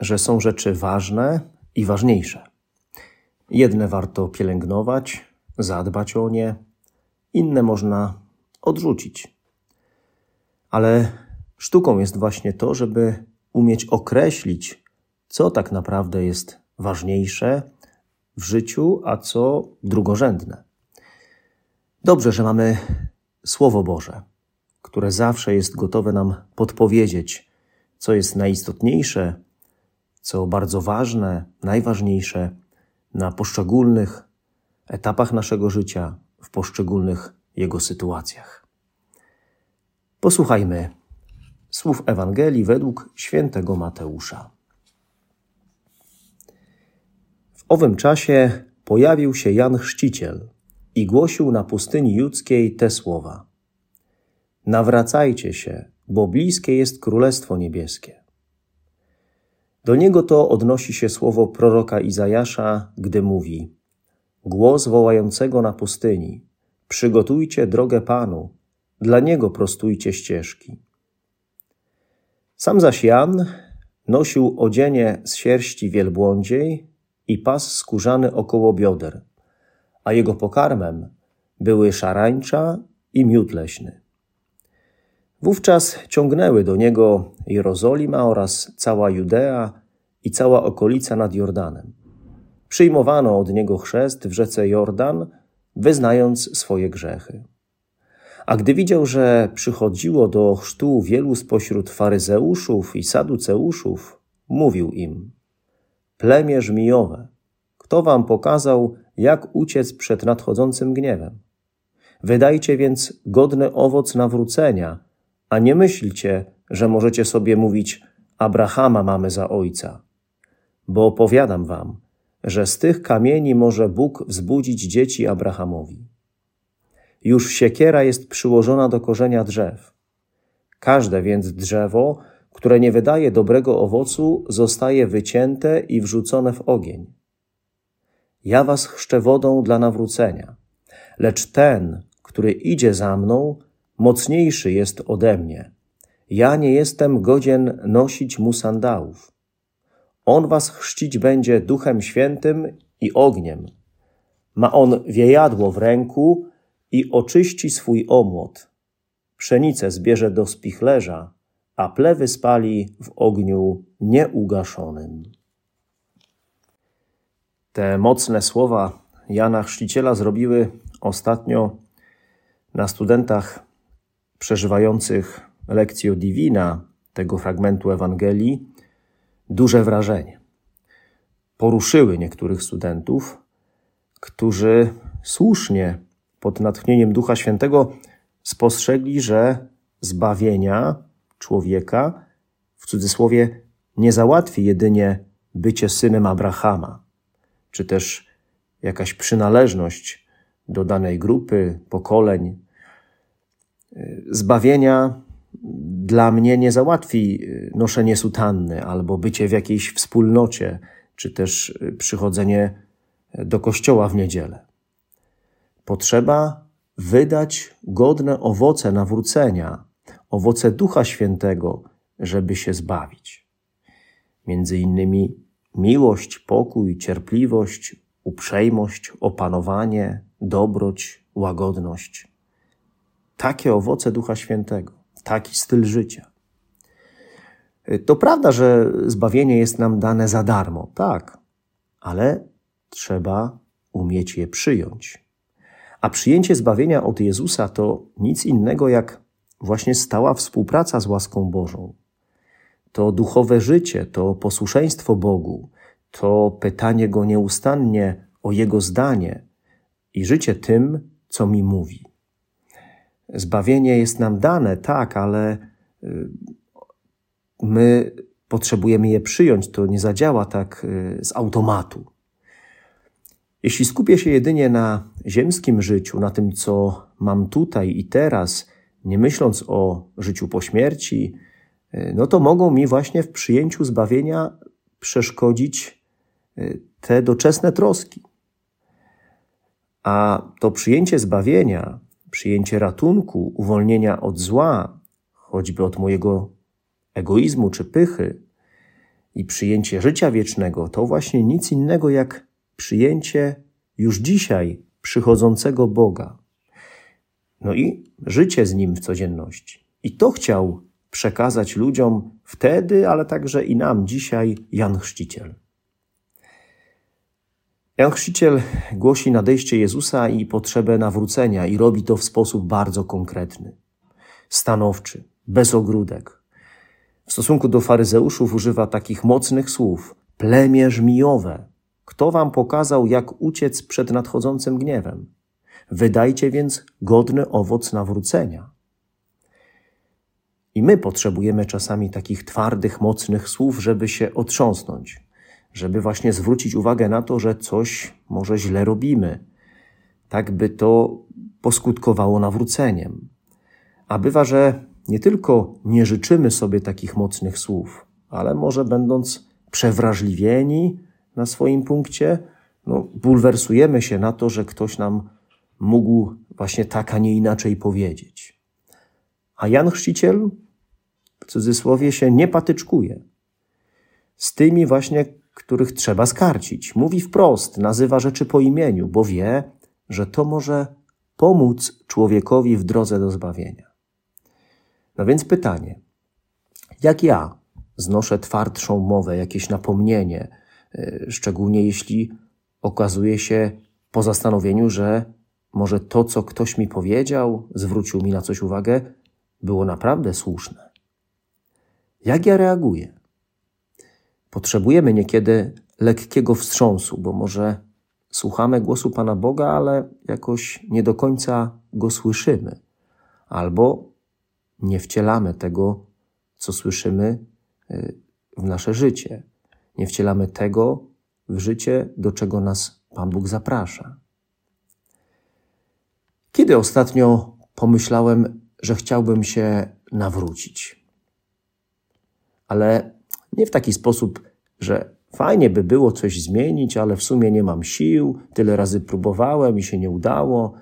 że są rzeczy ważne i ważniejsze. Jedne warto pielęgnować, zadbać o nie, inne można odrzucić. Ale sztuką jest właśnie to, żeby umieć określić, co tak naprawdę jest ważniejsze w życiu, a co drugorzędne. Dobrze, że mamy Słowo Boże, które zawsze jest gotowe nam podpowiedzieć, co jest najistotniejsze, co bardzo ważne, najważniejsze na poszczególnych etapach naszego życia, w poszczególnych jego sytuacjach. Posłuchajmy słów Ewangelii według świętego Mateusza. W owym czasie pojawił się Jan Chrzciciel i głosił na pustyni judzkiej te słowa: Nawracajcie się, bo bliskie jest Królestwo Niebieskie. Do niego to odnosi się słowo proroka Izajasza, gdy mówi: Głos wołającego na pustyni: Przygotujcie drogę Panu, dla niego prostujcie ścieżki. Sam zaś Jan nosił odzienie z sierści wielbłądziej i pas skórzany około bioder, a jego pokarmem były szarańcza i miód leśny. Wówczas ciągnęły do niego Jerozolima oraz cała Judea i cała okolica nad Jordanem. Przyjmowano od niego chrzest w rzece Jordan, wyznając swoje grzechy. A gdy widział, że przychodziło do chrztu wielu spośród faryzeuszów i saduceuszów, mówił im: Plemię żmijowe, kto wam pokazał, jak uciec przed nadchodzącym gniewem? Wydajcie więc godny owoc nawrócenia, a nie myślcie, że możecie sobie mówić: Abrahama mamy za ojca. Bo opowiadam wam, że z tych kamieni może Bóg wzbudzić dzieci Abrahamowi. Już siekiera jest przyłożona do korzenia drzew. Każde więc drzewo, które nie wydaje dobrego owocu, zostaje wycięte i wrzucone w ogień. Ja was chrzczę wodą dla nawrócenia, lecz ten, który idzie za mną, mocniejszy jest ode mnie. Ja nie jestem godzien nosić mu sandałów. On was chrzcić będzie duchem świętym i ogniem. Ma on wiejadło w ręku i oczyści swój omłot. Pszenicę zbierze do spichlerza, a plewy spali w ogniu nieugaszonym. Te mocne słowa Jana Chrzciciela zrobiły ostatnio na studentach przeżywających lekcję Divina tego fragmentu Ewangelii duże wrażenie. Poruszyły niektórych studentów, którzy słusznie pod natchnieniem Ducha Świętego spostrzegli, że zbawienia człowieka w cudzysłowie nie załatwi jedynie bycie synem Abrahama, czy też jakaś przynależność do danej grupy, pokoleń, zbawienia dla mnie nie załatwi y, noszenie sutanny albo bycie w jakiejś wspólnocie, czy też y, przychodzenie do kościoła w niedzielę. Potrzeba wydać godne owoce nawrócenia, owoce Ducha Świętego, żeby się zbawić. Między innymi miłość, pokój, cierpliwość, uprzejmość, opanowanie, dobroć, łagodność takie owoce Ducha Świętego, taki styl życia. To prawda, że zbawienie jest nam dane za darmo, tak, ale trzeba umieć je przyjąć. A przyjęcie zbawienia od Jezusa to nic innego jak właśnie stała współpraca z łaską Bożą. To duchowe życie, to posłuszeństwo Bogu, to pytanie Go nieustannie o Jego zdanie i życie tym, co mi mówi. Zbawienie jest nam dane, tak, ale y, my potrzebujemy je przyjąć, to nie zadziała tak y, z automatu. Jeśli skupię się jedynie na ziemskim życiu, na tym, co mam tutaj i teraz, nie myśląc o życiu po śmierci, y, no to mogą mi właśnie w przyjęciu zbawienia przeszkodzić te doczesne troski. A to przyjęcie zbawienia, przyjęcie ratunku, uwolnienia od zła, choćby od mojego egoizmu czy pychy, i przyjęcie życia wiecznego, to właśnie nic innego jak przyjęcie już dzisiaj przychodzącego Boga. No i życie z Nim w codzienności. I to chciał przekazać ludziom wtedy, ale także i nam dzisiaj Jan Chrzciciel. Jan Chrzciciel głosi nadejście Jezusa i potrzebę nawrócenia i robi to w sposób bardzo konkretny, stanowczy, bez ogródek. W stosunku do faryzeuszów używa takich mocnych słów: plemię żmijowe. Kto wam pokazał, jak uciec przed nadchodzącym gniewem? Wydajcie więc godny owoc nawrócenia. I my potrzebujemy czasami takich twardych, mocnych słów, żeby się otrząsnąć, żeby właśnie zwrócić uwagę na to, że coś może źle robimy, tak by to poskutkowało nawróceniem. A bywa, że nie tylko nie życzymy sobie takich mocnych słów, ale może będąc przewrażliwieni na swoim punkcie, no, bulwersujemy się na to, że ktoś nam mógł właśnie tak, a nie inaczej powiedzieć. A Jan Chrzciciel, w cudzysłowie, się nie patyczkuje z tymi właśnie, których trzeba skarcić. Mówi wprost, nazywa rzeczy po imieniu, bo wie, że to może pomóc człowiekowi w drodze do zbawienia. No więc pytanie, jak ja znoszę twardszą mowę, jakieś napomnienie, e, szczególnie jeśli okazuje się po zastanowieniu, że może to, co ktoś mi powiedział, zwrócił mi na coś uwagę, było naprawdę słuszne. Jak ja reaguję? Potrzebujemy niekiedy lekkiego wstrząsu, bo może słuchamy głosu Pana Boga, ale jakoś nie do końca go słyszymy, albo nie wcielamy tego, co słyszymy y, w nasze życie. Nie wcielamy tego w życie, do czego nas Pan Bóg zaprasza. Kiedy ostatnio pomyślałem, że chciałbym się nawrócić? Ale nie w taki sposób, że fajnie by było coś zmienić, ale w sumie nie mam sił, tyle razy próbowałem i się nie udało,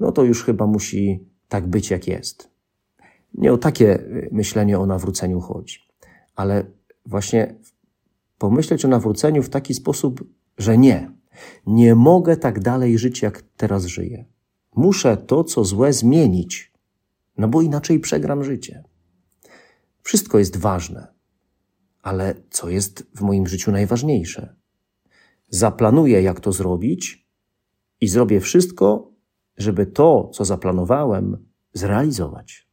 no to już chyba musi tak być, jak jest. Nie o takie y, myślenie o nawróceniu chodzi, ale właśnie pomyśleć o nawróceniu w taki sposób, że nie, nie mogę tak dalej żyć, jak teraz żyję. Muszę to, co złe, zmienić, no bo inaczej przegram życie. Wszystko jest ważne, ale co jest w moim życiu najważniejsze? Zaplanuję, jak to zrobić i zrobię wszystko, żeby to, co zaplanowałem, zrealizować.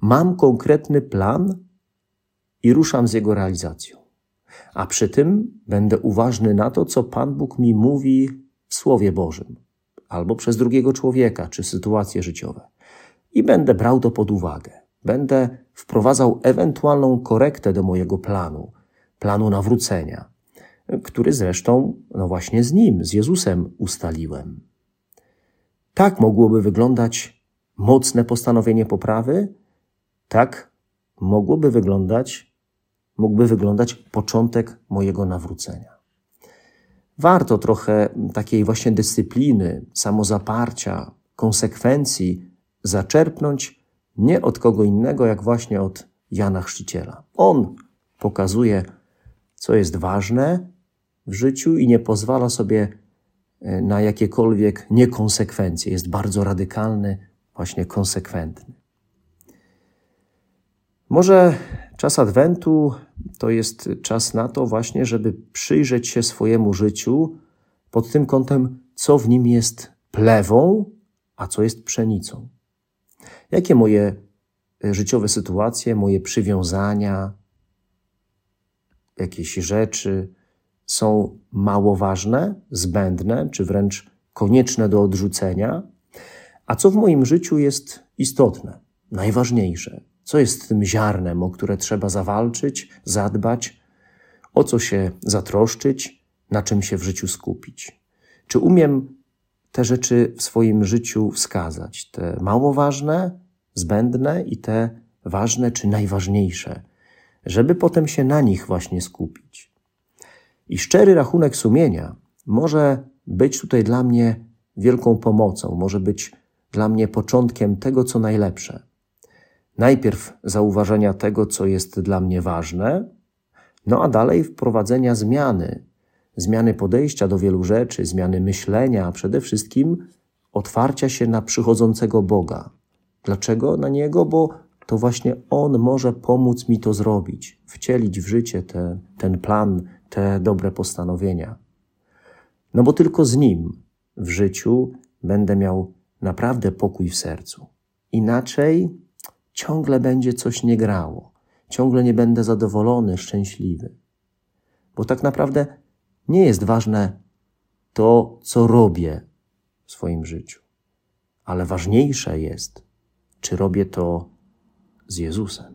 Mam konkretny plan i ruszam z jego realizacją. A przy tym będę uważny na to, co Pan Bóg mi mówi w Słowie Bożym, albo przez drugiego człowieka, czy sytuacje życiowe. I będę brał to pod uwagę. Będę wprowadzał ewentualną korektę do mojego planu, planu nawrócenia, który zresztą, no właśnie z nim, z Jezusem ustaliłem. Tak mogłoby wyglądać mocne postanowienie poprawy, tak mogłoby wyglądać, mógłby wyglądać początek mojego nawrócenia. Warto trochę takiej właśnie dyscypliny, samozaparcia, konsekwencji zaczerpnąć nie od kogo innego, jak właśnie od Jana Chrzciciela. On pokazuje, co jest ważne w życiu i nie pozwala sobie e, na jakiekolwiek niekonsekwencje. Jest bardzo radykalny, właśnie konsekwentny. Może czas Adwentu to jest czas na to właśnie, żeby przyjrzeć się swojemu życiu pod tym kątem, co w nim jest plewą, a co jest pszenicą. Jakie moje e, życiowe sytuacje, moje przywiązania, jakieś rzeczy są mało ważne, zbędne, czy wręcz konieczne do odrzucenia, a co w moim życiu jest istotne, najważniejsze, co jest tym ziarnem, o które trzeba zawalczyć, zadbać, o co się zatroszczyć, na czym się w życiu skupić. Czy umiem te rzeczy w swoim życiu wskazać? Te mało ważne, zbędne i te ważne czy najważniejsze, żeby potem się na nich właśnie skupić. I szczery rachunek sumienia może być tutaj dla mnie wielką pomocą, może być dla mnie początkiem tego, co najlepsze. Najpierw zauważenia tego, co jest dla mnie ważne, no a dalej wprowadzenia zmiany, zmiany podejścia do wielu rzeczy, zmiany myślenia, a przede wszystkim otwarcia się na przychodzącego Boga. Dlaczego na Niego? Bo to właśnie On może pomóc mi to zrobić, wcielić w życie te, ten plan, te dobre postanowienia. No bo tylko z Nim w życiu będę miał naprawdę pokój w sercu. Inaczej ciągle będzie coś nie grało, ciągle nie będę zadowolony, szczęśliwy. Bo tak naprawdę nie jest ważne to, co robię w swoim życiu, ale ważniejsze jest, czy robię to z Jezusem.